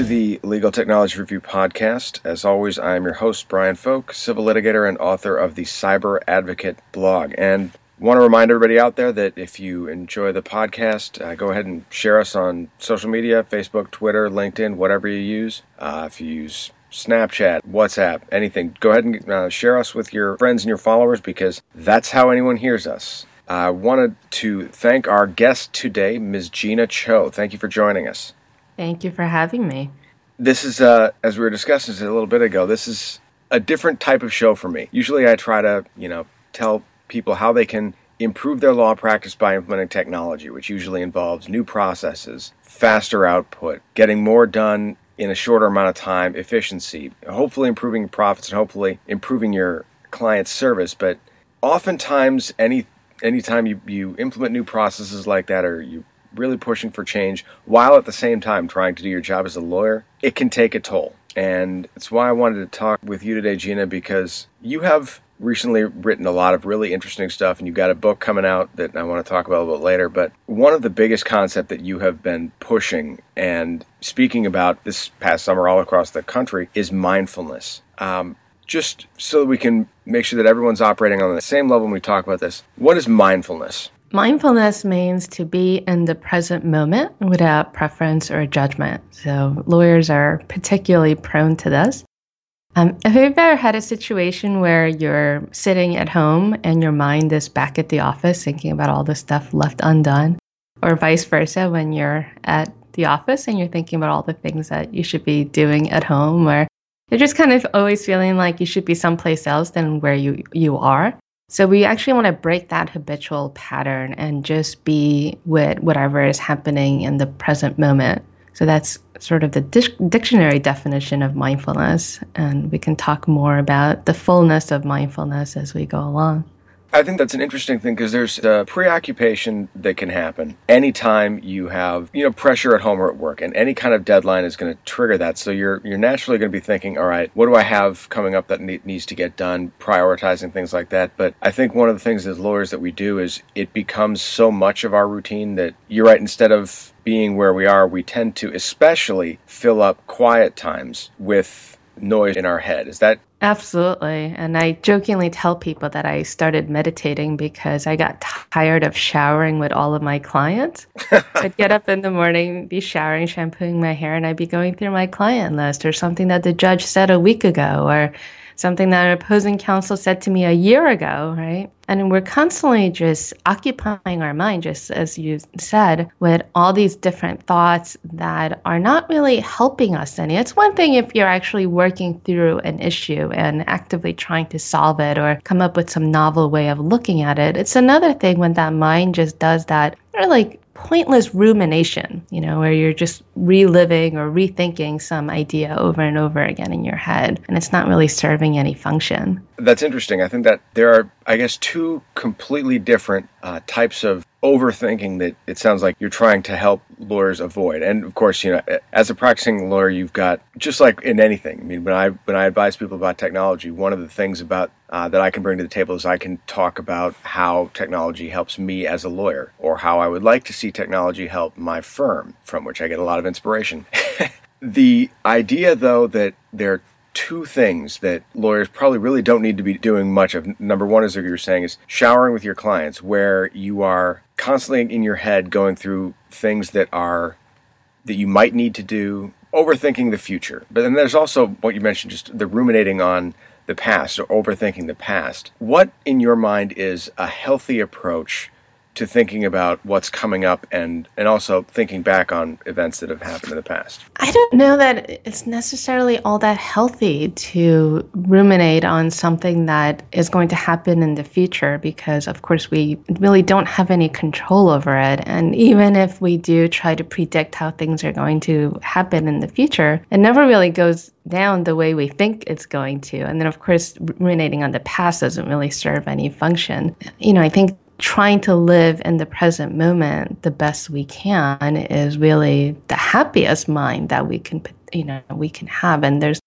To the Legal Technology Review podcast. As always, I am your host, Brian Focht, civil litigator and author of the Cyber Advocate blog. And want to remind everybody out there that if you enjoy the podcast, uh, go ahead and share us on social media Facebook, Twitter, LinkedIn, whatever you use. Uh, if you use Snapchat, WhatsApp, anything, go ahead and uh, share us with your friends and your followers because that's how anyone hears us. I wanted to thank our guest today, Ms. Jeena Cho. Thank you for joining us. Thank you for having me. This is, uh, as we were discussing a little bit ago, this is a different type of show for me. Usually I try to, you know, tell people how they can improve their law practice by implementing technology, which usually involves new processes, faster output, getting more done in a shorter amount of time, efficiency, hopefully improving profits and hopefully improving your client's service. But oftentimes, any anytime you, you implement new processes like that or you really pushing for change while at the same time trying to do your job as a lawyer, it can take a toll. And it's why I wanted to talk with you today, Jeena, because you have recently written a lot of really interesting stuff and you've got a book coming out that I want to talk about a little bit later. But one of the biggest concepts that you have been pushing and speaking about this past summer all across the country is mindfulness. Um, just so that we can make sure that everyone's operating on the same level when we talk about this, what is mindfulness? Mindfulness means to be in the present moment without preference or judgment. So, lawyers are particularly prone to this. Um, have you ever had a situation where you're sitting at home and your mind is back at the office thinking about all the stuff left undone? Or vice versa, when you're at the office and you're thinking about all the things that you should be doing at home, or you're just kind of always feeling like you should be someplace else than where you, you are? So we actually want to break that habitual pattern and just be with whatever is happening in the present moment. So that's sort of the dictionary definition of mindfulness. And we can talk more about the fullness of mindfulness as we go along. I think that's an interesting thing because there's a preoccupation that can happen anytime you have, you know, pressure at home or at work, and any kind of deadline is going to trigger that. So you're you're naturally going to be thinking, all right, what do I have coming up that needs to get done, prioritizing things like that. But I think one of the things as lawyers that we do is it becomes so much of our routine that you're right. Instead of being where we are, we tend to especially fill up quiet times with noise in our head. Is that Absolutely. And I jokingly tell people that I started meditating because I got tired of showering with all of my clients. I'd get up in the morning, be showering, shampooing my hair, and I'd be going through my client list or something that the judge said a week ago or something that an opposing counsel said to me a year ago, right? And we're constantly just occupying our mind, just as you said, with all these different thoughts that are not really helping us any. It's one thing if you're actually working through an issue and actively trying to solve it or come up with some novel way of looking at it. It's another thing when that mind just does that, or like pointless rumination, you know, where you're just reliving or rethinking some idea over and over again in your head, and it's not really serving any function. That's interesting. I think that there are, I guess, two completely different uh, types of overthinking that it sounds like you're trying to help lawyers avoid. And of course, you know, as a practicing lawyer, you've got just like in anything. I mean, when I when I advise people about technology, one of the things about uh, that I can bring to the table is I can talk about how technology helps me as a lawyer, or how I would like to see technology help my firm, from which I get a lot of inspiration. the idea, though, that there are two things that lawyers probably really don't need to be doing much of. Number one, as you're saying, is showering with your clients, where you are constantly in your head going through things that are that you might need to do, overthinking the future. But then there's also what you mentioned, just the ruminating on the past or overthinking the past. What in your mind is a healthy approach to thinking about what's coming up and and also thinking back on events that have happened in the past? I don't know that it's necessarily all that healthy to ruminate on something that is going to happen in the future because of course we really don't have any control over it and even if we do try to predict how things are going to happen in the future, it never really goes down the way we think it's going to. And then, of course, ruminating on the past doesn't really serve any function. You know, I think trying to live in the present moment the best we can is really the happiest mind that we can you know we can have. And there's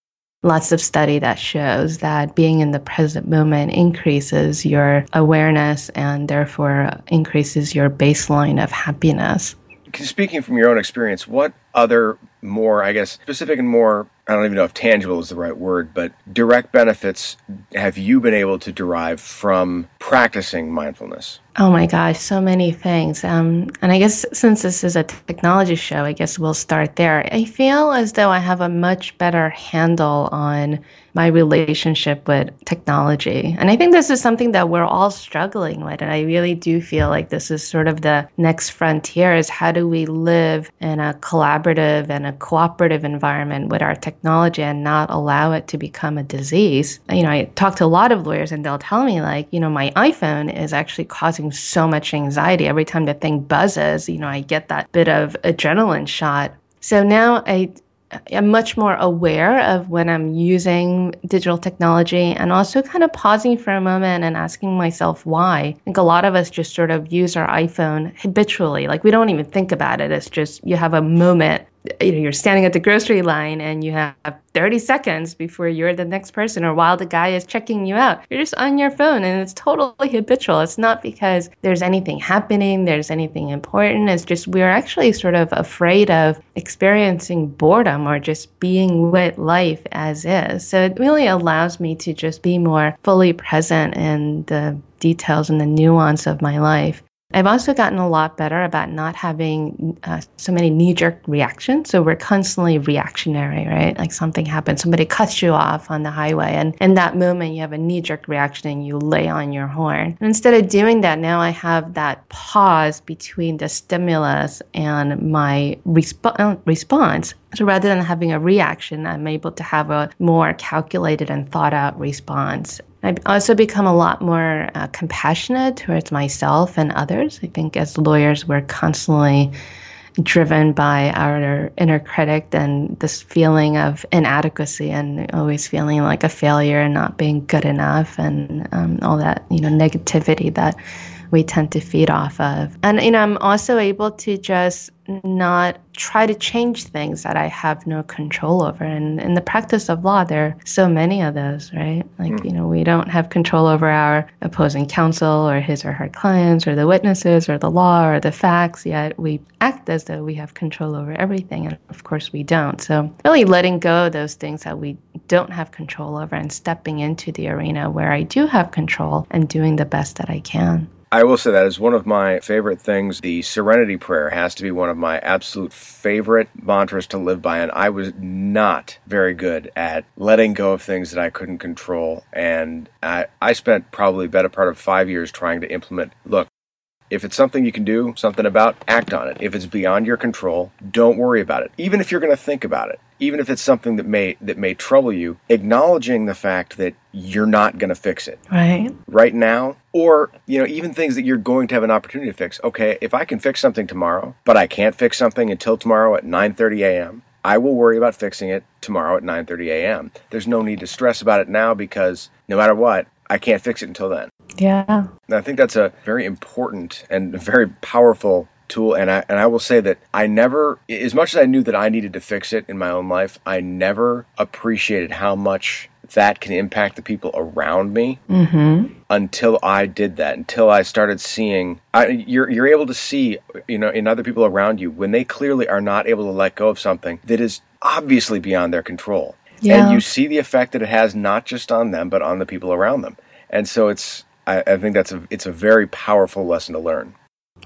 lots of study that shows that being in the present moment increases your awareness and therefore increases your baseline of happiness. Speaking from your own experience, what other more, I guess, specific and more, I don't even know if tangible is the right word, but direct benefits have you been able to derive from practicing mindfulness? Oh my gosh, so many things. Um, and I guess since this is a technology show, I guess we'll start there. I feel as though I have a much better handle on my relationship with technology. And I think this is something that we're all struggling with. And I really do feel like this is sort of the next frontier is how do we live in a collaborative and a cooperative environment with our technology and not allow it to become a disease. You know, I talk to a lot of lawyers and they'll tell me like, you know, my iPhone is actually causing so much anxiety. Every time the thing buzzes, you know, I get that bit of adrenaline shot. So now I Uh, I'm much more aware of when I'm using digital technology and also kind of pausing for a moment and asking myself why. I think a lot of us just sort of use our iPhone habitually. Like we don't even think about it. It's just you have a moment you know you're standing at the grocery line and you have 30 seconds before you're the next person or while the guy is checking you out. You're just on your phone and it's totally habitual. It's not because there's anything happening there's anything important. It's just we're actually sort of afraid of experiencing boredom or just being with life as is. So it really allows me to just be more fully present in the details and the nuance of my life I've also gotten a lot better about not having uh, so many knee jerk reactions. So we're constantly reactionary, right? Like something happens, somebody cuts you off on the highway, and in that moment, you have a knee jerk reaction and you lay on your horn. And instead of doing that, now I have that pause between the stimulus and my resp- uh, response. So rather than having a reaction, I'm able to have a more calculated and thought out response. I've also become a lot more uh, compassionate towards myself and others. I think as lawyers, we're constantly driven by our inner critic and this feeling of inadequacy and always feeling like a failure and not being good enough and um, all that you know negativity that we tend to feed off of. And you know, I'm also able to just not try to change things that I have no control over. And in the practice of law, there are so many of those, right? Like, mm. you know, we don't have control over our opposing counsel or his or her clients or the witnesses or the law or the facts, yet we act as though we have control over everything. And of course, we don't. So, really letting go of those things that we don't have control over and stepping into the arena where I do have control and doing the best that I can. I will say that is one of my favorite things. The Serenity Prayer has to be one of my absolute favorite mantras to live by. And I was not very good at letting go of things that I couldn't control. And I, I spent probably better part of five years trying to implement look, if it's something you can do something about, act on it. If it's beyond your control, don't worry about it. Even if you're going to think about it, even if it's something that may that may trouble you, acknowledging the fact that you're not going to fix it. Right. Right now, or you know, even things that you're going to have an opportunity to fix. Okay, if I can fix something tomorrow, but I can't fix something until tomorrow at 9:30 a.m., I will worry about fixing it tomorrow at 9:30 a.m. There's no need to stress about it now because no matter what, I can't fix it until then. Yeah. And I think that's a very important and very powerful tool and I and I will say that I never as much as I knew that I needed to fix it in my own life, I never appreciated how much that can impact the people around me mm-hmm. until I did that. Until I started seeing, I, you're you're able to see, you know, in other people around you when they clearly are not able to let go of something that is obviously beyond their control, yeah. and you see the effect that it has not just on them but on the people around them. And so it's, I, I think that's a it's a very powerful lesson to learn.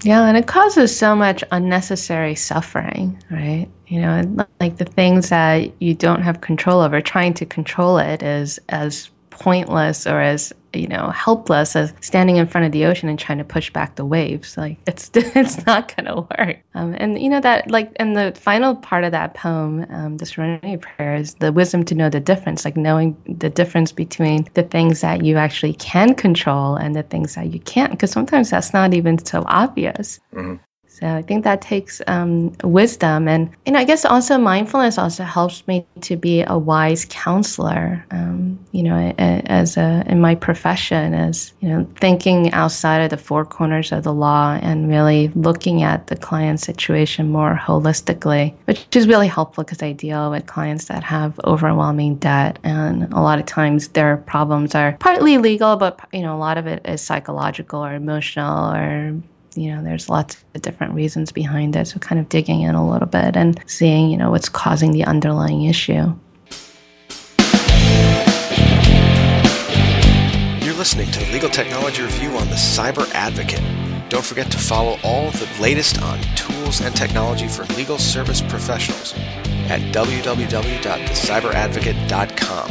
Yeah, and it causes so much unnecessary suffering, right? You know, like the things that you don't have control over, trying to control it is as pointless or as you know helpless as standing in front of the ocean and trying to push back the waves. Like it's it's not gonna work. Um, and you know that like and the final part of that poem um, the serenity prayer is the wisdom to know the difference like knowing the difference between the things that you actually can control and the things that you can't because sometimes that's not even so obvious. Mm-hmm. So I think that takes um, wisdom, and you know, I guess also mindfulness also helps me to be a wise counselor. Um, you know, as a in my profession, as you know, thinking outside of the four corners of the law and really looking at the client situation more holistically, which is really helpful because I deal with clients that have overwhelming debt, and a lot of times their problems are partly legal, but you know, a lot of it is psychological or emotional or you know, there's lots of different reasons behind it. So kind of digging in a little bit and seeing, you know, what's causing the underlying issue. You're listening to the Legal Technology Review on the Cyber Advocate. Don't forget to follow all the latest on tools and technology for legal service professionals at www.thecyberadvocate.com.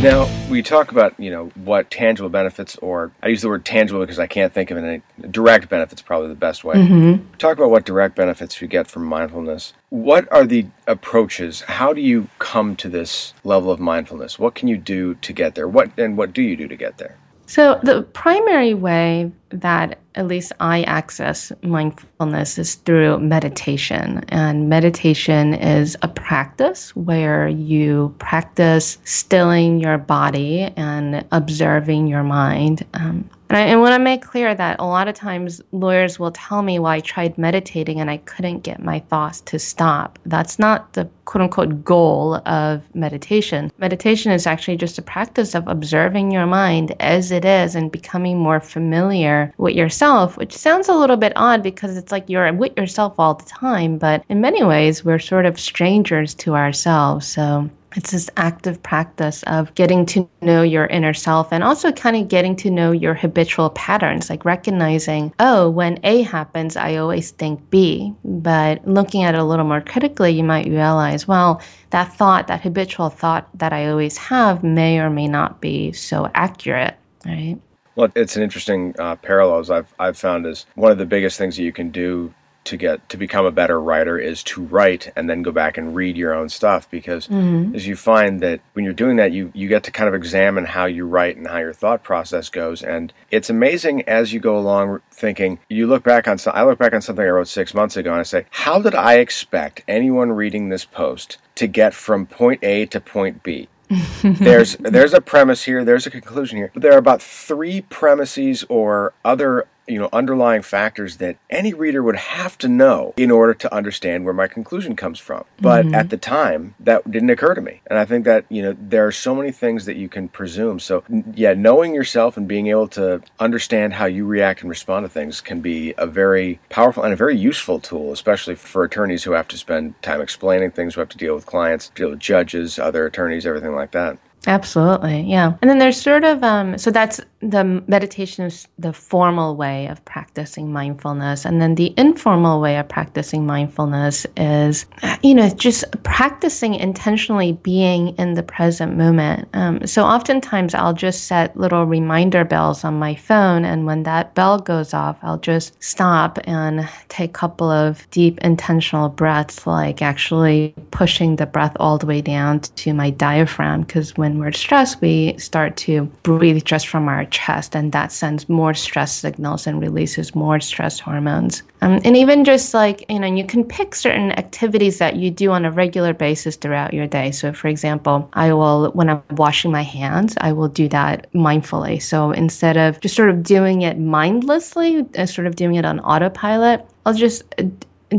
Now, we talk about, you know, what tangible benefits, or I use the word tangible because I can't think of any direct benefits, probably the best way. Mm-hmm. Talk about what direct benefits you get from mindfulness. What are the approaches? How do you come to this level of mindfulness? What can you do to get there? What and what do you do to get there? So, the primary way that at least I access mindfulness is through meditation. And meditation is a practice where you practice stilling your body and observing your mind. Um, and I, want to make clear that a lot of times lawyers will tell me, well, I tried meditating and I couldn't get my thoughts to stop. That's not the quote unquote goal of meditation. Meditation is actually just a practice of observing your mind as it is and becoming more familiar with yourself, which sounds a little bit odd because it's like you're with yourself all the time. But in many ways, we're sort of strangers to ourselves. So it's this active practice of getting to know your inner self and also kind of getting to know your habitual patterns, like recognizing, oh, when A happens, I always think B. But looking at it a little more critically, you might realize, well, that thought, that habitual thought that I always have may or may not be so accurate, right? Well, it's an interesting uh, parallels I've I've found is one of the biggest things that you can do to get to become a better writer is to write and then go back and read your own stuff because mm-hmm. as you find that when you're doing that you you get to kind of examine how you write and how your thought process goes and it's amazing as you go along thinking you look back on I look back on something I wrote 6 months ago and I say how did I expect anyone reading this post to get from point A to point B there's there's a premise here there's a conclusion here but there are about three premises or other you know underlying factors that any reader would have to know in order to understand where my conclusion comes from but mm-hmm. at the time that didn't occur to me and i think that you know there are so many things that you can presume so yeah knowing yourself and being able to understand how you react and respond to things can be a very powerful and a very useful tool especially for attorneys who have to spend time explaining things who have to deal with clients deal with judges other attorneys everything like that Absolutely, yeah. And then there's sort of um, so that's the meditation is the formal way of practicing mindfulness, and then the informal way of practicing mindfulness is, you know, just practicing intentionally being in the present moment. Um, so oftentimes I'll just set little reminder bells on my phone, and when that bell goes off, I'll just stop and take a couple of deep intentional breaths, like actually pushing the breath all the way down to my diaphragm, because when when we're stressed, we start to breathe just from our chest, and that sends more stress signals and releases more stress hormones. Um, and even just like, you know, you can pick certain activities that you do on a regular basis throughout your day. So, for example, I will, when I'm washing my hands, I will do that mindfully. So instead of just sort of doing it mindlessly, uh, sort of doing it on autopilot, I'll just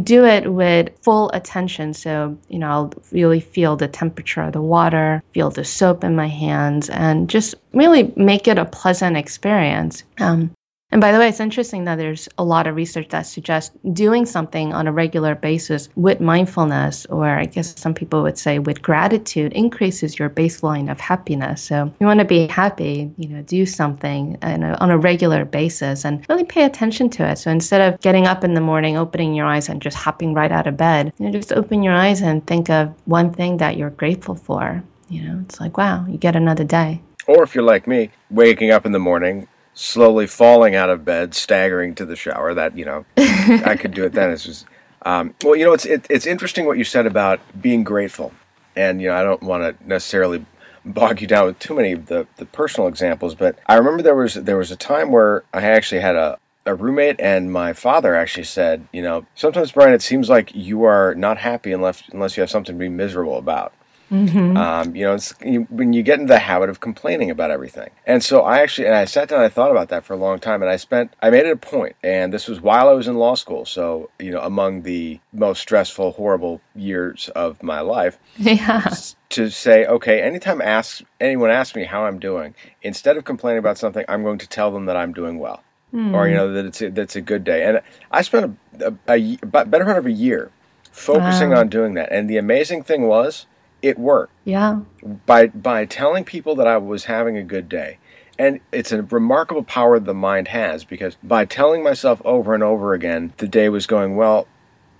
do it with full attention. So, you know, I'll really feel the temperature of the water, feel the soap in my hands, and just really make it a pleasant experience. Um, and by the way, it's interesting that there's a lot of research that suggests doing something on a regular basis with mindfulness, or I guess some people would say with gratitude, increases your baseline of happiness. So you want to be happy, you know, do something a, uh, on a regular basis and really pay attention to it. So instead of getting up in the morning, opening your eyes and just hopping right out of bed, you know, just open your eyes and think of one thing that you're grateful for. You know, it's like, wow, you get another day. Or if you're like me, waking up in the morning, slowly falling out of bed, staggering to the shower. That you know, I could do it then. It's just um, well, you know, it's it, it's interesting what you said about being grateful, and you know, I don't want to necessarily bog you down with too many of the, the personal examples, but I remember there was there was a time where I actually had a a roommate and my father actually said, you know, sometimes Brian, it seems like you are not happy unless unless you have something to be miserable about. Mm-hmm. Um, you know, you, when you get into the habit of complaining about everything. And so I actually, and I sat down and I thought about that for a long time. And I spent, I made it a point, and this was while I was in law school. So, you know, among the most stressful, horrible years of my life. Yeah. To say, okay, anytime asks, anyone asks me how I'm doing, instead of complaining about something, I'm going to tell them that I'm doing well. Mm. Or, you know, that it's a, that's a good day. And I spent a, a, a better part of a year focusing wow. on doing that. And the amazing thing was, it worked. Yeah. By by telling people that I was having a good day. And it's a remarkable power the mind has because by telling myself over and over again the day was going well,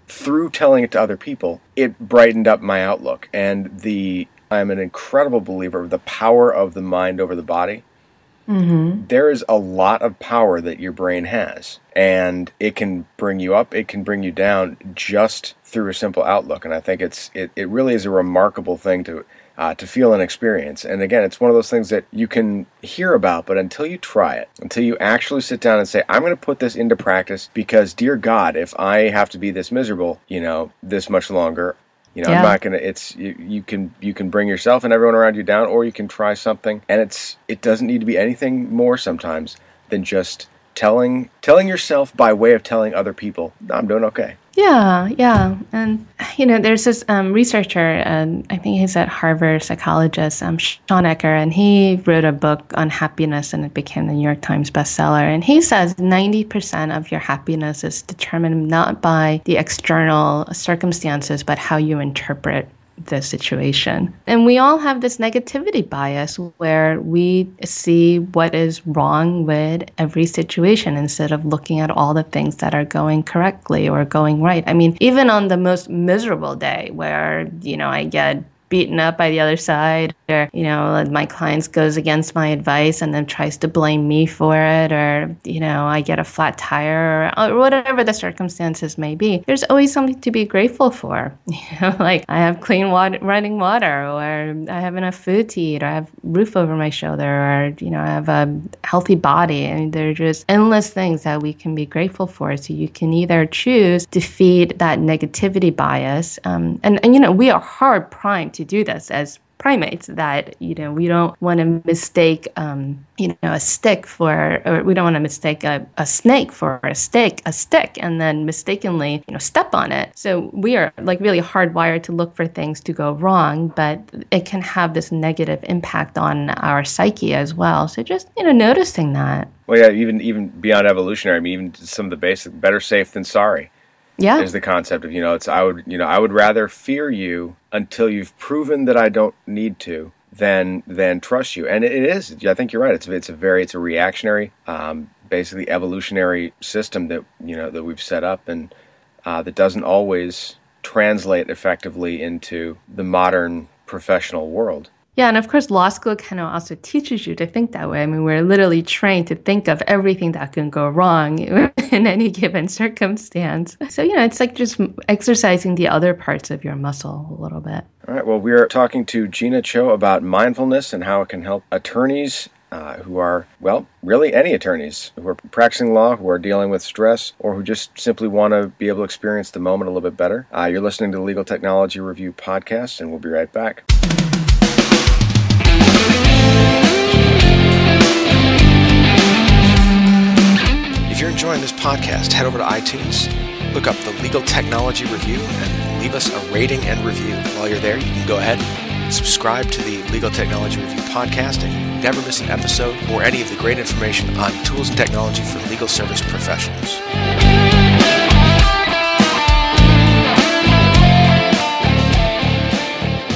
through telling it to other people, it brightened up my outlook. And the I'm an incredible believer of the power of the mind over the body. Mm-hmm. There is a lot of power that your brain has, and it can bring you up, it can bring you down just through a simple outlook. And I think it's it, it really is a remarkable thing to uh, to feel and experience. And again, it's one of those things that you can hear about, but until you try it, until you actually sit down and say, I'm going to put this into practice because, dear God, if I have to be this miserable, you know, this much longer, you know, yeah. I'm not gonna. It's you, you can you can bring yourself and everyone around you down, or you can try something, and it's it doesn't need to be anything more sometimes than just telling telling yourself by way of telling other people, I'm doing okay. Yeah, yeah, and you know, there's this um, researcher, and I think he's at Harvard, psychologist, um, Shawn Achor, and he wrote a book on happiness, and it became the New York Times bestseller. And he says 90% of your happiness is determined not by the external circumstances, but how you interpret the situation. And we all have this negativity bias where we see what is wrong with every situation instead of looking at all the things that are going correctly or going right. I mean, even on the most miserable day where, you know, I get beaten up by the other side or you know my clients goes against my advice and then tries to blame me for it or you know i get a flat tire or, or whatever the circumstances may be there's always something to be grateful for. You know like i have clean water running water or i have enough food to eat or i have roof over my shoulder or you know i have a healthy body. And there are just endless things that we can be grateful for. So you can either choose to feed that negativity bias um, and, and you know we are hard primed to do this as primates that you know we don't want to mistake um, you know a stick for or we don't want to mistake a, a snake for a stick a stick and then mistakenly you know step on it. So we are like really hardwired to look for things to go wrong but it can have this negative impact on our psyche as well. So just you know noticing that. Well yeah even even beyond evolutionary i mean even some of the basic better safe than sorry yeah. is the concept of you know it's i would you know i would rather fear you until you've proven that i don't need to then than trust you. And it is. I think you're right. It's it's a very it's a reactionary um, basically evolutionary system that you know that we've set up and uh, that doesn't always translate effectively into the modern professional world yeah, and of course, law school kind of also teaches you to think that way. I mean, we're literally trained to think of everything that can go wrong in any given circumstance. So, you know, it's like just exercising the other parts of your muscle a little bit. All right. Well, we are talking to Jeena Cho about mindfulness and how it can help attorneys uh, who are, well, really any attorneys who are practicing law, who are dealing with stress, or who just simply want to be able to experience the moment a little bit better. Uh, you're listening to the Legal Technology Review podcast, and we'll be right back. This podcast, head over to iTunes, look up the Legal Technology Review, and leave us a rating and review. While you're there, you can go ahead, subscribe to the Legal Technology Review podcast, and never miss an episode or any of the great information on tools and technology for legal service professionals.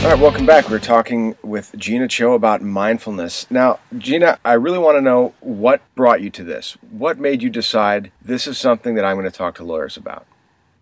All right, welcome back. We're talking with Jeena Cho about mindfulness. Now, Jeena, I really want to know what brought you to this. What made you decide this is something that I'm going to talk to lawyers about?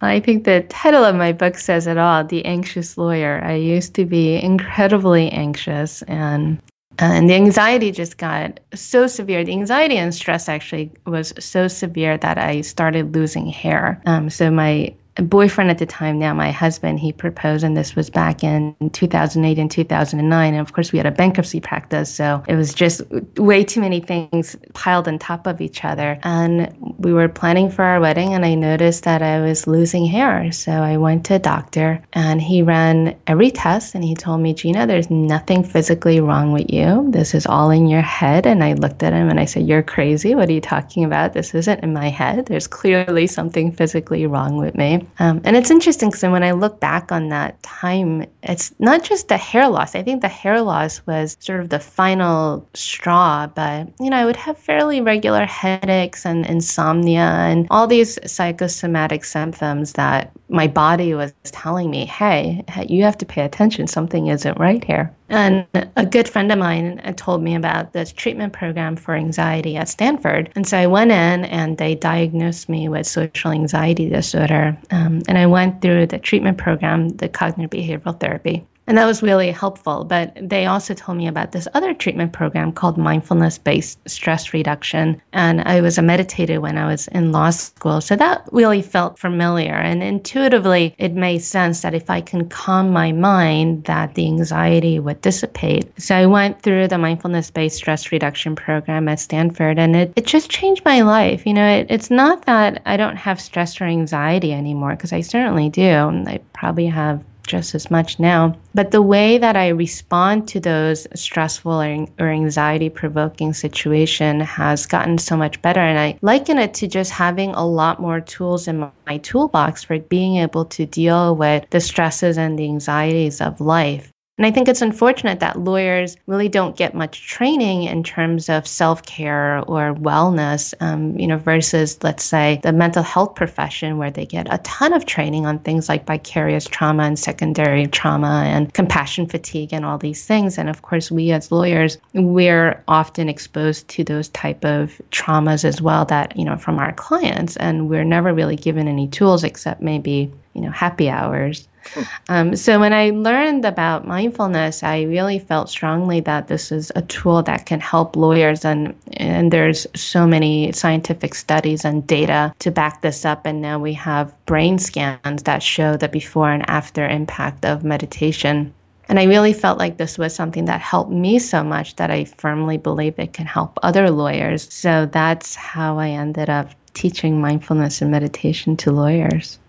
I think the title of my book says it all The Anxious Lawyer. I used to be incredibly anxious and and the anxiety just got so severe. The anxiety and stress actually was so severe that I started losing hair. Um, so my boyfriend at the time, now my husband, he proposed, and this was back in 2008 and 2009. And of course, we had a bankruptcy practice, so it was just way too many things piled on top of each other. And we were planning for our wedding, and I noticed that I was losing hair. So I went to a doctor, and he ran every test, and he told me, Jeena, there's nothing physically wrong with you. This is all in your head. And I looked at him and I said, You're crazy. What are you talking about? This isn't in my head. There's clearly something physically wrong with me. Um, and it's interesting because when I look back on that time, it's not just the hair loss. I think the hair loss was sort of the final straw, but you know, I would have fairly regular headaches and insomnia and all these psychosomatic symptoms that my body was telling me, hey, you have to pay attention. Something isn't right here. And a good friend of mine told me about this treatment program for anxiety at Stanford. And so I went in and they diagnosed me with social anxiety disorder. Um, and I went through the treatment program, the cognitive behavioral therapy. And that was really helpful. But they also told me about this other treatment program called mindfulness based stress reduction. And I was a meditator when I was in law school. So that really felt familiar. And intuitively, it made sense that if I can calm my mind, that the anxiety would dissipate. So I went through the mindfulness based stress reduction program at Stanford and it, it just changed my life. You know, it, it's not that I don't have stress or anxiety anymore, because I certainly do. And I probably have just as much now. But the way that I respond to those stressful or, anxiety provoking situation has gotten so much better. And I liken it to just having a lot more tools in my toolbox for being able to deal with the stresses and the anxieties of life. And I think it's unfortunate that lawyers really don't get much training in terms of self care or wellness, um, you know, versus, let's say, the mental health profession where they get a ton of training on things like vicarious trauma and secondary trauma and compassion fatigue and all these things. And of course, we as lawyers, we're often exposed to those type of traumas as well that, you know, from our clients. And we're never really given any tools except maybe, you know, happy hours um, so when I learned about mindfulness, I really felt strongly that this is a tool that can help lawyers, and and there's so many scientific studies and data to back this up. And now we have brain scans that show the before and after impact of meditation. And I really felt like this was something that helped me so much that I firmly believe it can help other lawyers. So that's how I ended up teaching mindfulness and meditation to lawyers.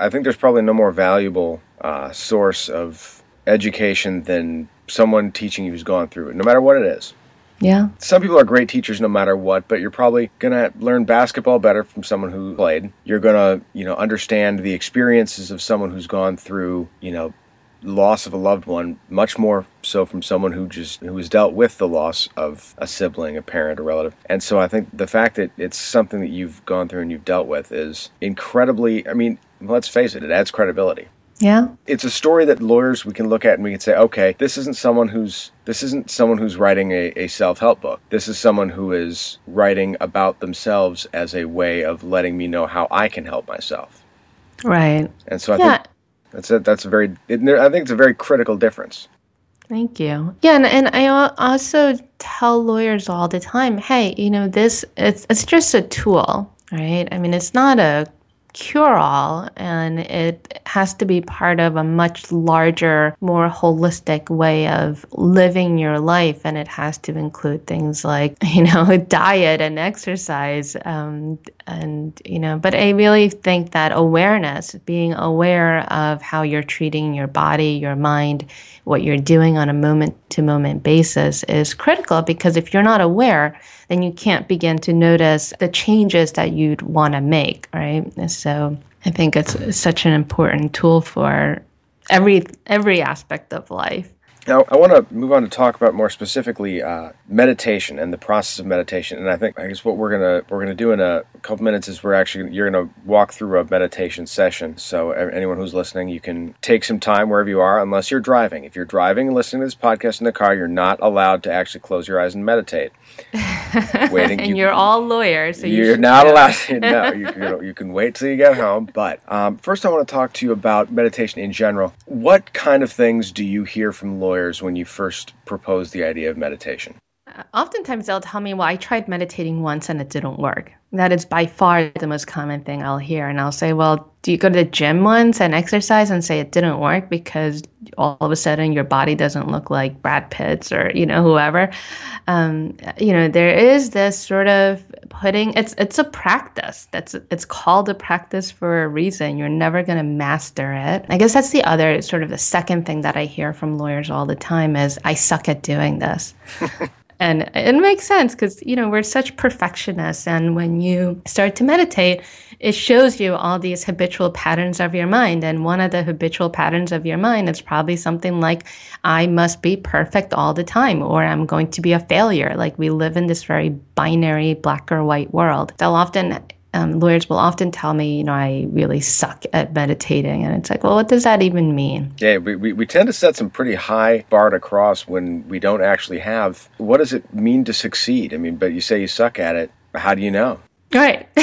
I think there's probably no more valuable uh, source of education than someone teaching you who's gone through it, no matter what it is. Yeah. Some people are great teachers no matter what, but you're probably going to learn basketball better from someone who played. You're going to, you know, understand the experiences of someone who's gone through, you know, loss of a loved one much more so from someone who just who has dealt with the loss of a sibling a parent a relative and so i think the fact that it's something that you've gone through and you've dealt with is incredibly i mean let's face it, it adds credibility. Yeah. It's a story that lawyers we can look at and we can say, okay, this isn't someone who's this isn't someone who's writing a, a self-help book. This is someone who is writing about themselves as a way of letting me know how I can help myself. Right. And so I yeah. think that's a that's a very it, I think it's a very critical difference. Thank you. Yeah, and, and I also tell lawyers all the time, hey, you know, this it's it's just a tool, right? I mean, it's not a cure all and it has to be part of a much larger more holistic way of living your life and it has to include things like you know diet and exercise um, and you know but i really think that awareness being aware of how you're treating your body your mind what you're doing on a moment to moment basis is critical because if you're not aware then you can't begin to notice the changes that you'd want to make, right? So I think it's such an important tool for every every aspect of life. Now, I want to move on to talk about more specifically uh, meditation and the process of meditation. And I think, I guess, what we're gonna we're gonna do in a couple minutes is we're actually you're gonna walk through a meditation session. So anyone who's listening, you can take some time wherever you are, unless you're driving. If you're driving and listening to this podcast in the car, you're not allowed to actually close your eyes and meditate. Waiting, and you, are all lawyers, so you're you not allowed. To, no, you, you, you, can wait till you get home. But um, first, I want to talk to you about meditation in general. What kind of things do you hear from lawyers? When you first proposed the idea of meditation? oftentimes they'll tell me, well, I tried meditating once and it didn't work. That is by far the most common thing I'll hear. And I'll say, well, do you go to the gym once and exercise and say it didn't work because all of a sudden your body doesn't look like Brad Pitt's or, you know, whoever? Um, you know, there is this sort of putting, it's, it's a practice. That's, it's called a practice for a reason. You're never going to master it. I guess that's the other sort of the second thing that I hear from lawyers all the time is I suck at doing this. And it makes sense because, you know, we're such perfectionists. And when you start to meditate, it shows you all these habitual patterns of your mind. And one of the habitual patterns of your mind is probably something like, I must be perfect all the time, or I'm going to be a failure. Like we live in this very binary black or white world. They'll often um, lawyers will often tell me, you know, I really suck at meditating. And it's like, well, what does that even mean? Yeah, we, we, we tend to set some pretty high bar to cross when we don't actually have. What does it mean to succeed? I mean, but you say you suck at it. How do you know? Right.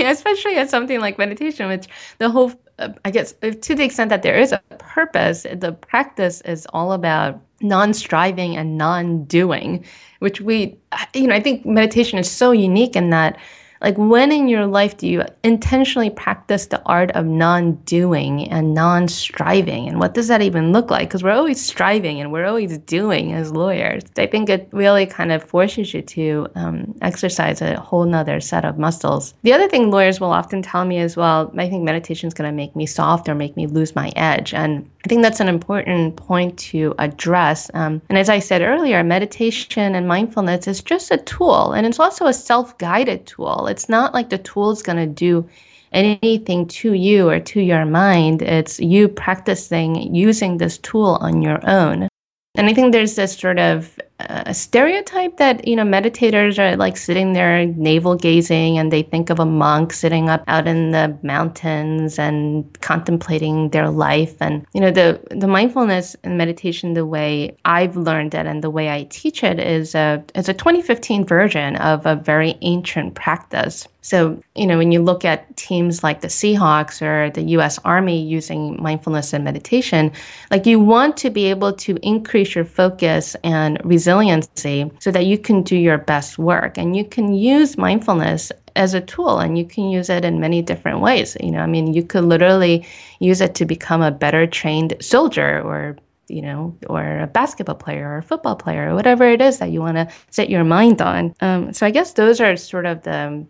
especially at something like meditation, which the whole, uh, I guess, to the extent that there is a purpose, the practice is all about non striving and non doing, which we, you know, I think meditation is so unique in that like, when in your life do you intentionally practice the art of non doing and non striving? And what does that even look like? Because we're always striving and we're always doing as lawyers. I think it really kind of forces you to um, exercise a whole nother set of muscles. The other thing lawyers will often tell me is, well, I think meditation is going to make me soft or make me lose my edge. And I think that's an important point to address. Um, and as I said earlier, meditation and mindfulness is just a tool, and it's also a self guided tool. It's not like the tool is going to do anything to you or to your mind. It's you practicing using this tool on your own. And I think there's this sort of uh, stereotype that you know meditators are like sitting there navel gazing and they think of a monk sitting up out in the mountains and contemplating their life. And you know the the mindfulness and meditation the way I've learned it and the way I teach it is a is a 2015 version of a very ancient practice so, you know, when you look at teams like the Seahawks or the US Army using mindfulness and meditation, like you want to be able to increase your focus and resiliency so that you can do your best work. And you can use mindfulness as a tool and you can use it in many different ways. You know, I mean, you could literally use it to become a better trained soldier or you know, or a basketball player or a football player or whatever it is that you want to set your mind on. Um, so I guess those are sort of the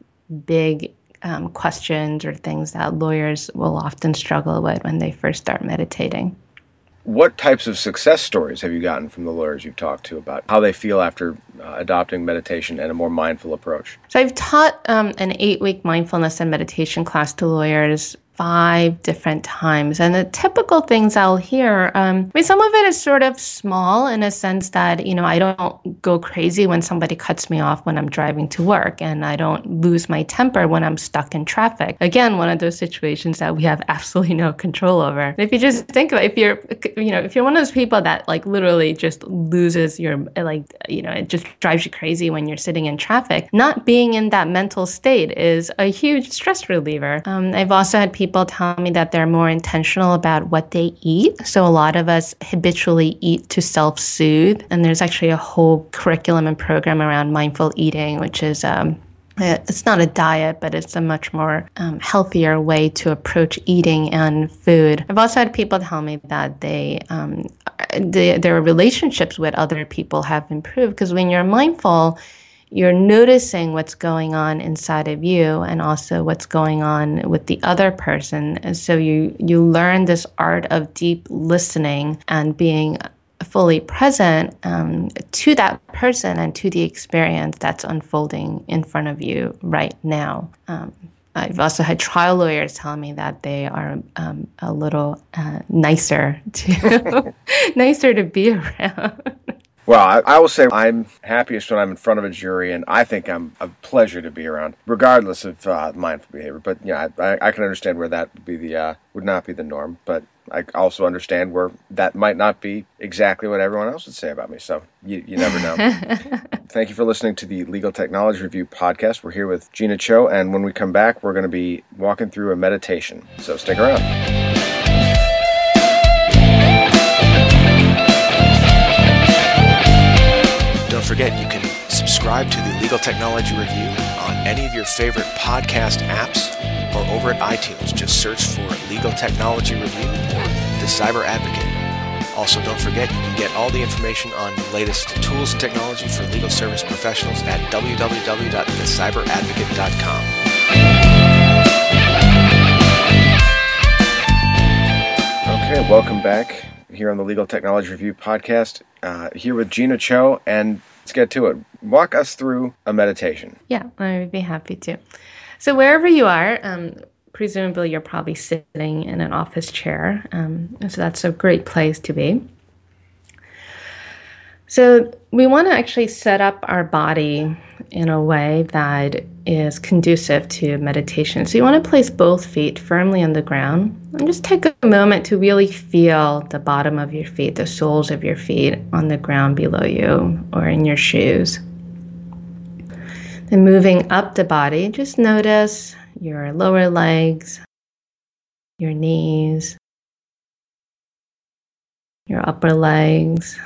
big um, questions or things that lawyers will often struggle with when they first start meditating. What types of success stories have you gotten from the lawyers you've talked to about how they feel after uh, adopting meditation and a more mindful approach? So, I've taught um, an eight week mindfulness and meditation class to lawyers five different times. And the typical things I'll hear, um, I mean, some of it is sort of small in a sense that, you know, I don't go crazy when somebody cuts me off when I'm driving to work and I don't lose my temper when I'm stuck in traffic. Again, one of those situations that we have absolutely no control over. If you just think about it, if you're, you know, if you're one of those people that like literally just loses your, like, you know, it just drives you crazy when you're sitting in traffic, not being in that mental state is a huge stress reliever. Um, I've also had people people tell me that they're more intentional about what they eat. So a lot of us habitually eat to self soothe. And there's actually a whole curriculum and program around mindful eating, which is um, it's not a diet, but it's a much more um, healthier way to approach eating and food. I've also had people tell me that they, um, they their relationships with other people have improved because when you're mindful, you're noticing what's going on inside of you and also what's going on with the other person. And so you you learn this art of deep listening and being fully present um, to that person and to the experience that's unfolding in front of you right now. Um, I've also had trial lawyers tell me that they are um, a little uh, nicer to nicer to be around. Well, I, I, will say I'm happiest when I'm in front of a jury, and I think I'm a pleasure to be around, regardless of uh, mindful behavior. But yeah, I, I, can understand where that would be the uh, would not be the norm. But I also understand where that might not be exactly what everyone else would say about me. So you, you never know. Thank you for listening to the Legal Technology Review podcast. We're here with Jeena Cho, and when we come back, we're going to be walking through a meditation. So stick around. Don't forget, you can subscribe to the Legal Technology Review on any of your favorite podcast apps or over at iTunes. Just search for Legal Technology Review or The Cyber Advocate. Also, don't forget you can get all the information on the latest tools and technology for legal service professionals at www.thecyberadvocate.com. Okay, welcome back here on the Legal Technology Review podcast. Uh, here with Jeena Cho, and let's get to it. Walk us through a meditation. Yeah, I would be happy to. So, wherever you are, um, presumably you're probably sitting in an office chair. Um, so that's a great place to be. So we want to actually set up our body in a way that is conducive to meditation. So you want to place both feet firmly on the ground and just take a moment to really feel the bottom of your feet, the soles of your feet on the ground below you or in your shoes. Then moving up the body, just notice your lower legs, your knees, your upper legs,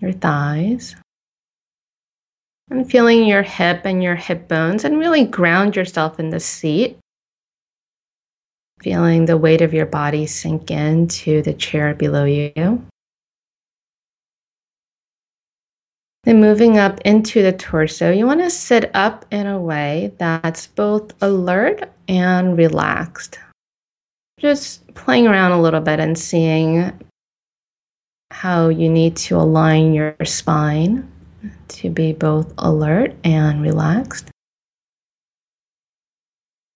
your thighs. And feeling your hip and your hip bones, and really ground yourself in the seat. Feeling the weight of your body sink into the chair below you. Then moving up into the torso, you want to sit up in a way that's both alert and relaxed. Just playing around a little bit and seeing how you need to align your spine to be both alert and relaxed.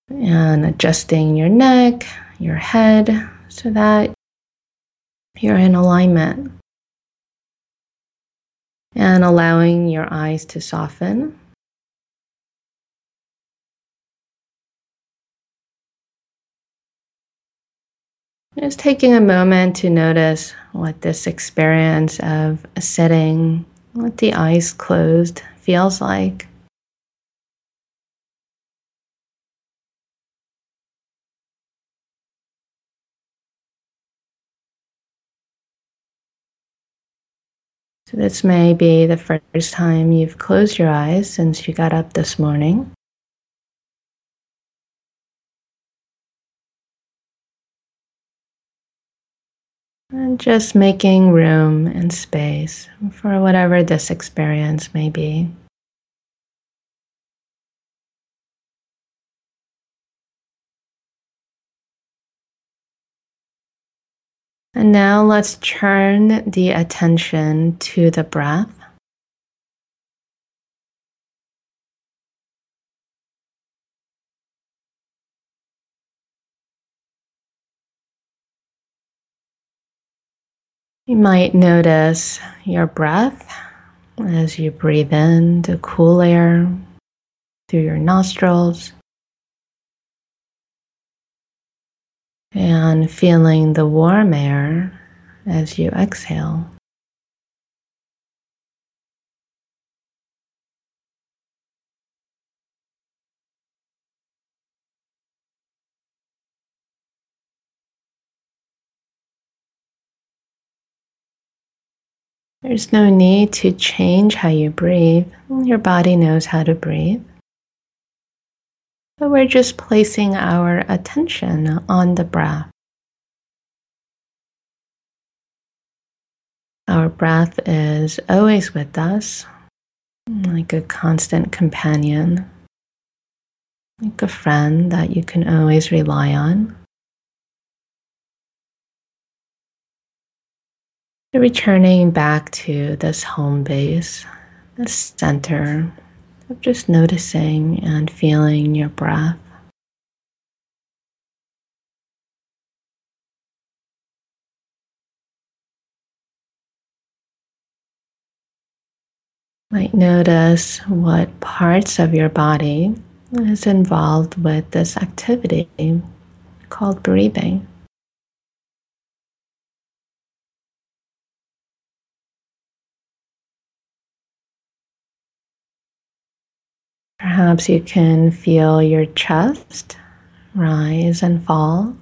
And adjusting your neck, your head, so that you're in alignment and allowing your eyes to soften. Just taking a moment to notice what this experience of sitting with the eyes closed feels like. So, this may be the first time you've closed your eyes since you got up this morning. And just making room and space for whatever this experience may be. And now let's turn the attention to the breath. You might notice your breath as you breathe in the cool air through your nostrils. and feeling the warm air as you exhale. There's no need to change how you breathe. Your body knows how to breathe. But we're just placing our attention on the breath. Our breath is always with us, like a constant companion, like a friend that you can always rely on. Returning back to this home base, this center of just noticing and feeling your breath. Might notice what parts of your body is involved with this activity called breathing. Perhaps you can feel your chest rise and fall.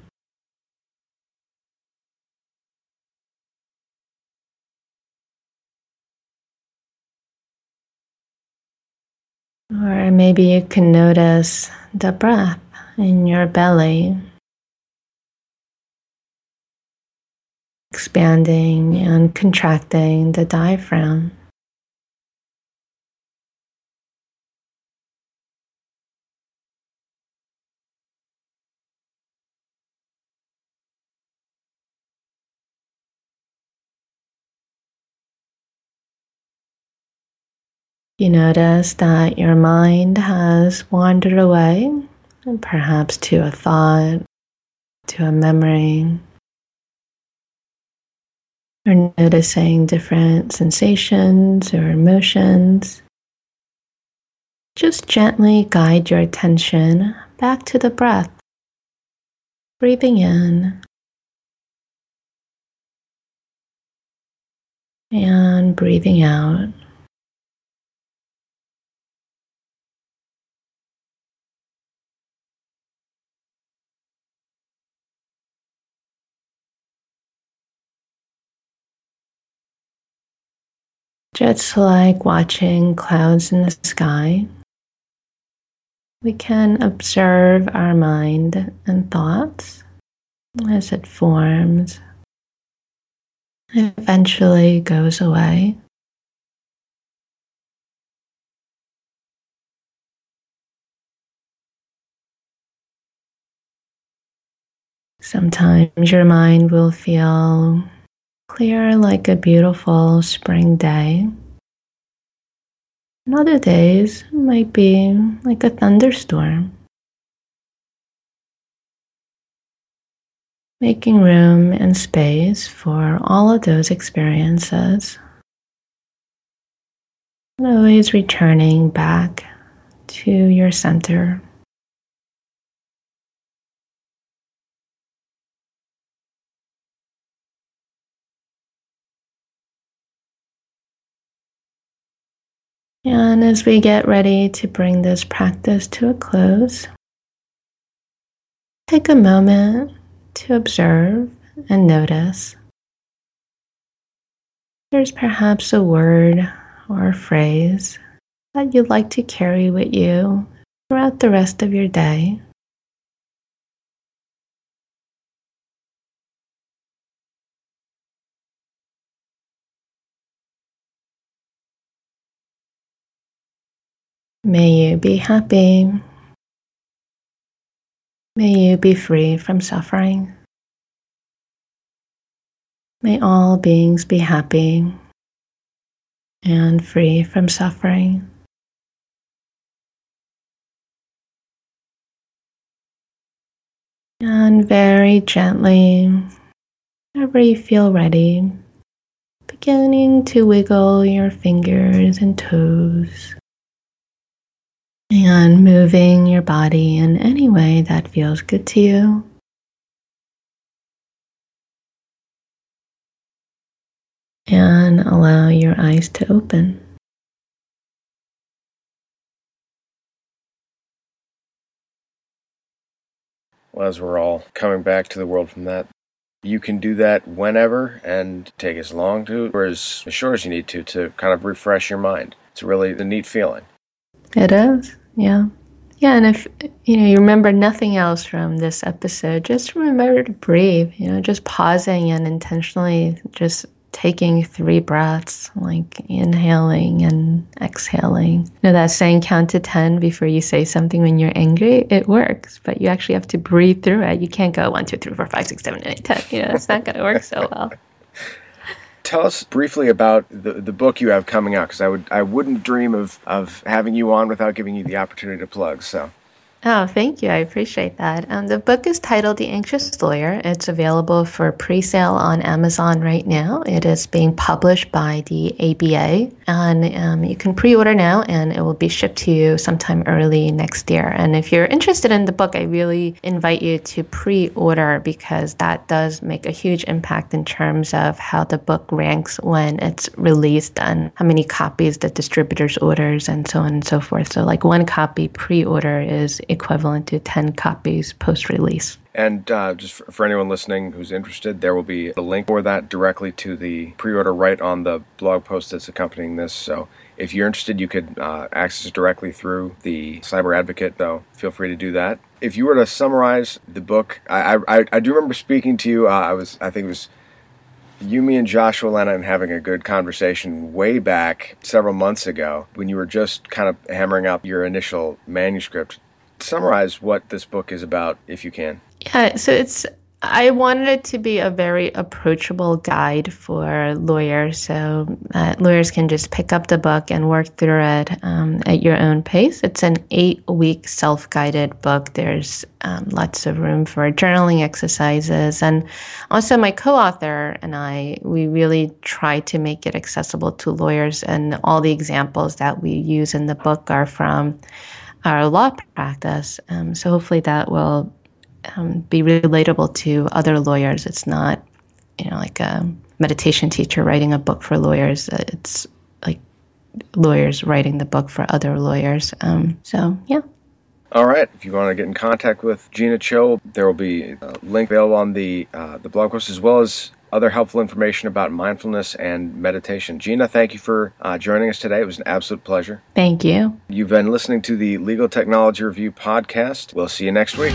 Or maybe you can notice the breath in your belly, expanding and contracting the diaphragm. You notice that your mind has wandered away, perhaps to a thought, to a memory, or noticing different sensations or emotions. Just gently guide your attention back to the breath, breathing in and breathing out. Just like watching clouds in the sky, we can observe our mind and thoughts as it forms, eventually goes away. Sometimes your mind will feel clear like a beautiful spring day. And other days might be like a thunderstorm. Making room and space for all of those experiences. And always returning back to your center. And as we get ready to bring this practice to a close, take a moment to observe and notice. There's perhaps a word or a phrase that you'd like to carry with you throughout the rest of your day. May you be happy. May you be free from suffering. May all beings be happy and free from suffering. And very gently, whenever you feel ready, beginning to wiggle your fingers and toes and moving your body in any way that feels good to you. And allow your eyes to open. Well, as we're all coming back to the world from that, you can do that whenever and take as long to or as short as you need to to kind of refresh your mind. It's really a neat feeling. It is. Yeah. Yeah, and if you know you remember nothing else from this episode, just remember to breathe. You know, just pausing and intentionally just taking three breaths, like inhaling and exhaling. You know that saying count to 10 before you say something when you're angry? It works, but you actually have to breathe through it. You can't go one, two, three, four, five, six, seven, eight, ten. You know, it's not going to work so well. Tell us briefly about the, the book you have coming out, because I would I wouldn't dream of, of having you on without giving you the opportunity to plug. So Oh, thank you. I appreciate that. Um, the book is titled The Anxious Lawyer. It's available for pre sale on Amazon right now. It is being published by the ABA, and um, you can pre order now, and it will be shipped to you sometime early next year. And if you're interested in the book, I really invite you to pre order because that does make a huge impact in terms of how the book ranks when it's released and how many copies the distributors orders and so on and so forth. So, like one copy pre order is equivalent to 10 copies post release. And uh, just for, for, anyone listening who's interested, there will be a link for that directly to the pre order right on the blog post that's accompanying this. So If you're interested, you could uh, access it directly through the Cyber Advocate, though. Feel free to do that. If you were to summarize the book, I, I, I do remember speaking to you. Uh, I was, I think it was you, me, and Joshua Lenon having a good conversation way back several months ago when you were just kind of hammering out your initial manuscript. Summarize what this book is about, if you can. Yeah, so it's I wanted it to be a very approachable guide for lawyers, so uh, lawyers can just pick up the book and work through it um, at your own pace. It's an eight-week self-guided book. There's um, lots of room for journaling exercises, and also my co-author and I, we really try to make it accessible to lawyers. And all the examples that we use in the book are from our law practice. Um, so hopefully that will um, be relatable to other lawyers. It's not, you know, like a meditation teacher writing a book for lawyers. It's like lawyers writing the book for other lawyers. Um, so, yeah. All right. If you want to get in contact with Jeena Cho, there will be a link available on the uh, the blog post as well as other helpful information about mindfulness and meditation. Jeena, thank you for uh, joining us today. It was an absolute pleasure. Thank you. You've been listening to the Legal Technology Review podcast. We'll see you next week.